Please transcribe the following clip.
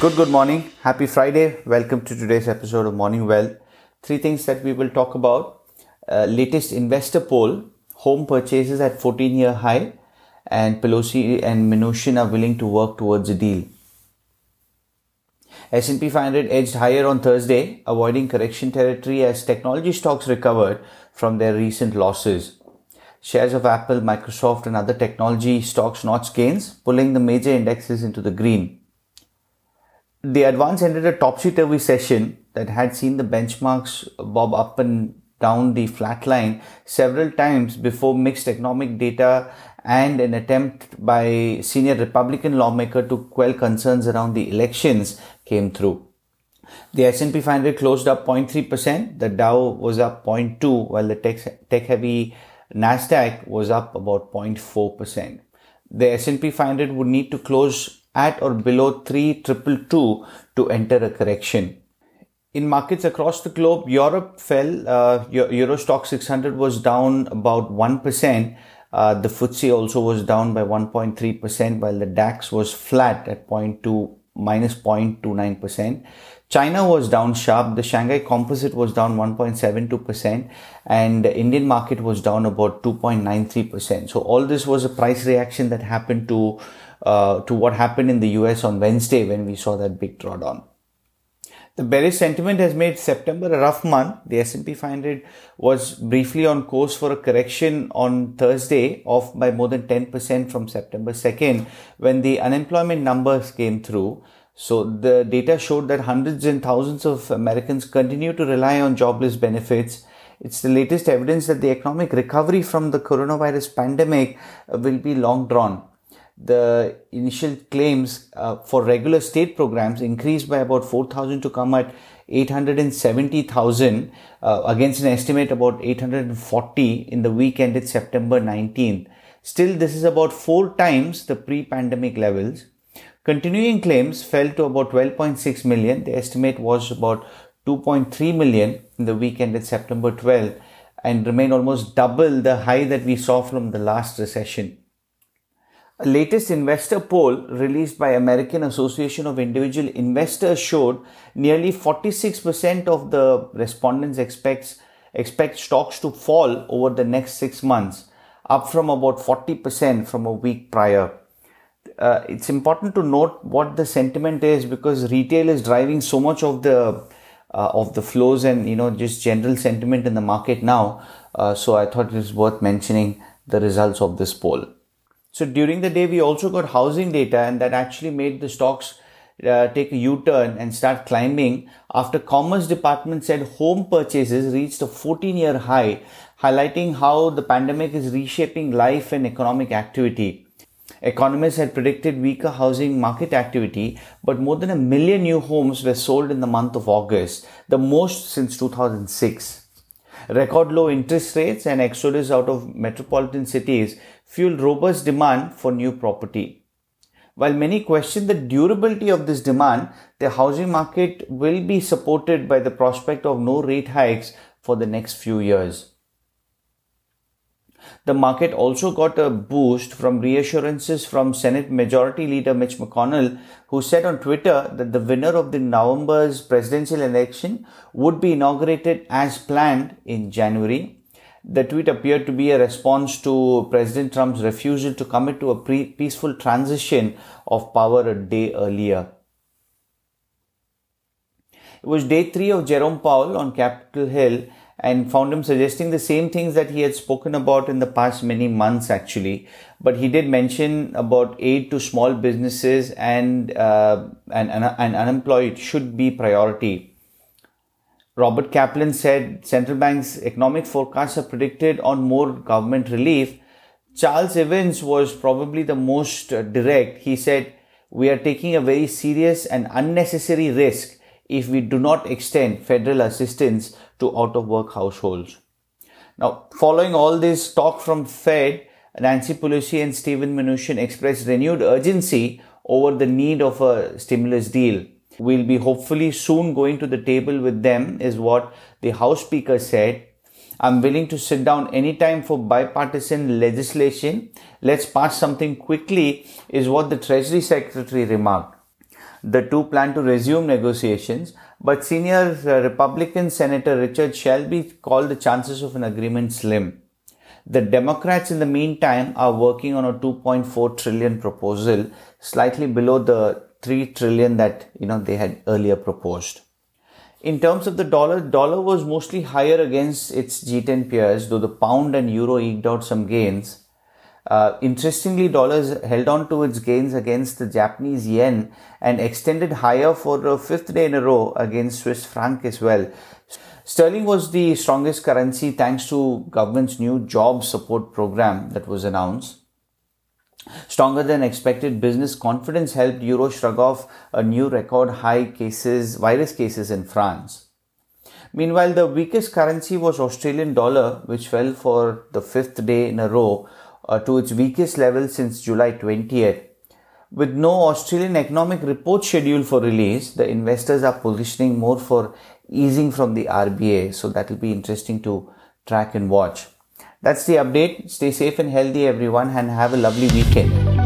Good, good morning. Happy Friday. Welcome to today's episode of Morning Wealth. Three things that we will talk about. Uh, latest investor poll, home purchases at 14 year high, and Pelosi and Mnuchin are willing to work towards a deal. S&P 500 edged higher on Thursday, avoiding correction territory as technology stocks recovered from their recent losses. Shares of Apple, Microsoft and other technology stocks notched gains, pulling the major indexes into the green. The advance ended a topsy-turvy session that had seen the benchmarks bob up and down the flat line several times before mixed economic data and an attempt by senior Republican lawmaker to quell concerns around the elections came through. The S&P 500 closed up 0.3%, the Dow was up 0.2 while the tech, tech heavy Nasdaq was up about 0.4%. The S&P 500 would need to close at or below 3222 to enter a correction. In markets across the globe, Europe fell. Uh, Euro Stoxx 600 was down about 1%. Uh, the FTSE also was down by 1.3%, while the DAX was flat at 0.2 minus 0.29%. China was down sharp. The Shanghai Composite was down 1.72% and the Indian market was down about 2.93%. So all this was a price reaction that happened to uh, to what happened in the US on Wednesday when we saw that big drawdown. The bearish sentiment has made September a rough month. The S&P 500 was briefly on course for a correction on Thursday, off by more than 10% from September 2nd when the unemployment numbers came through. So the data showed that hundreds and thousands of Americans continue to rely on jobless benefits. It's the latest evidence that the economic recovery from the coronavirus pandemic will be long drawn the initial claims uh, for regular state programs increased by about 4,000 to come at 870,000 uh, against an estimate about 840 in the week ended September 19th. Still, this is about four times the pre-pandemic levels. Continuing claims fell to about 12.6 million. The estimate was about 2.3 million in the week ended September 12 and remain almost double the high that we saw from the last recession. A latest investor poll released by American Association of Individual Investors showed nearly 46% of the respondents expects expect stocks to fall over the next 6 months up from about 40% from a week prior. Uh, it's important to note what the sentiment is because retail is driving so much of the uh, of the flows and you know just general sentiment in the market now. Uh, so I thought it was worth mentioning the results of this poll. So during the day, we also got housing data and that actually made the stocks uh, take a U-turn and start climbing after Commerce Department said home purchases reached a 14 year high, highlighting how the pandemic is reshaping life and economic activity. Economists had predicted weaker housing market activity, but more than a million new homes were sold in the month of August, the most since 2006. Record low interest rates and exodus out of metropolitan cities fueled robust demand for new property. While many question the durability of this demand, the housing market will be supported by the prospect of no rate hikes for the next few years. The market also got a boost from reassurances from Senate Majority Leader Mitch McConnell, who said on Twitter that the winner of the November's presidential election would be inaugurated as planned in January. The tweet appeared to be a response to President Trump's refusal to commit to a pre- peaceful transition of power a day earlier. It was day three of Jerome Powell on Capitol Hill and found him suggesting the same things that he had spoken about in the past many months actually. But he did mention about aid to small businesses and uh, and, and, unemployed should be priority. Robert kaplan said central banks economic forecasts are predicted on more government relief. Charles evans was probably the most direct. He said we are taking a very serious and unnecessary risk if we do not extend federal assistance to out of work households. Now, following all this talk from Fed, Nancy Pelosi and Steven Mnuchin expressed renewed urgency over the need of a stimulus deal. We'll be hopefully soon going to the table with them, is what the House Speaker said. I'm willing to sit down anytime for bipartisan legislation. Let's pass something quickly, is what the Treasury Secretary remarked. The two plan to resume negotiations, but senior uh, Republican Senator Richard Shelby called the chances of an agreement slim. The Democrats, in the meantime, are working on a 2.4 trillion proposal, slightly below the 3 trillion that you know they had earlier proposed. In terms of the dollar, dollar was mostly higher against its G10 peers, though the pound and euro eked out some gains. Uh, interestingly, dollars held on to its gains against the Japanese yen and extended higher for a fifth day in a row against Swiss franc as well. Sterling was the strongest currency thanks to government's new job support program that was announced. Stronger than expected business confidence helped euro shrug off a new record high cases, virus cases in France. Meanwhile, the weakest currency was Australian dollar, which fell for the fifth day in a row uh, to its weakest level since July 20th. With no Australian economic report scheduled for release, the investors are positioning more for easing from the RBA. So that will be interesting to track and watch. That's the update. Stay safe and healthy, everyone, and have a lovely weekend.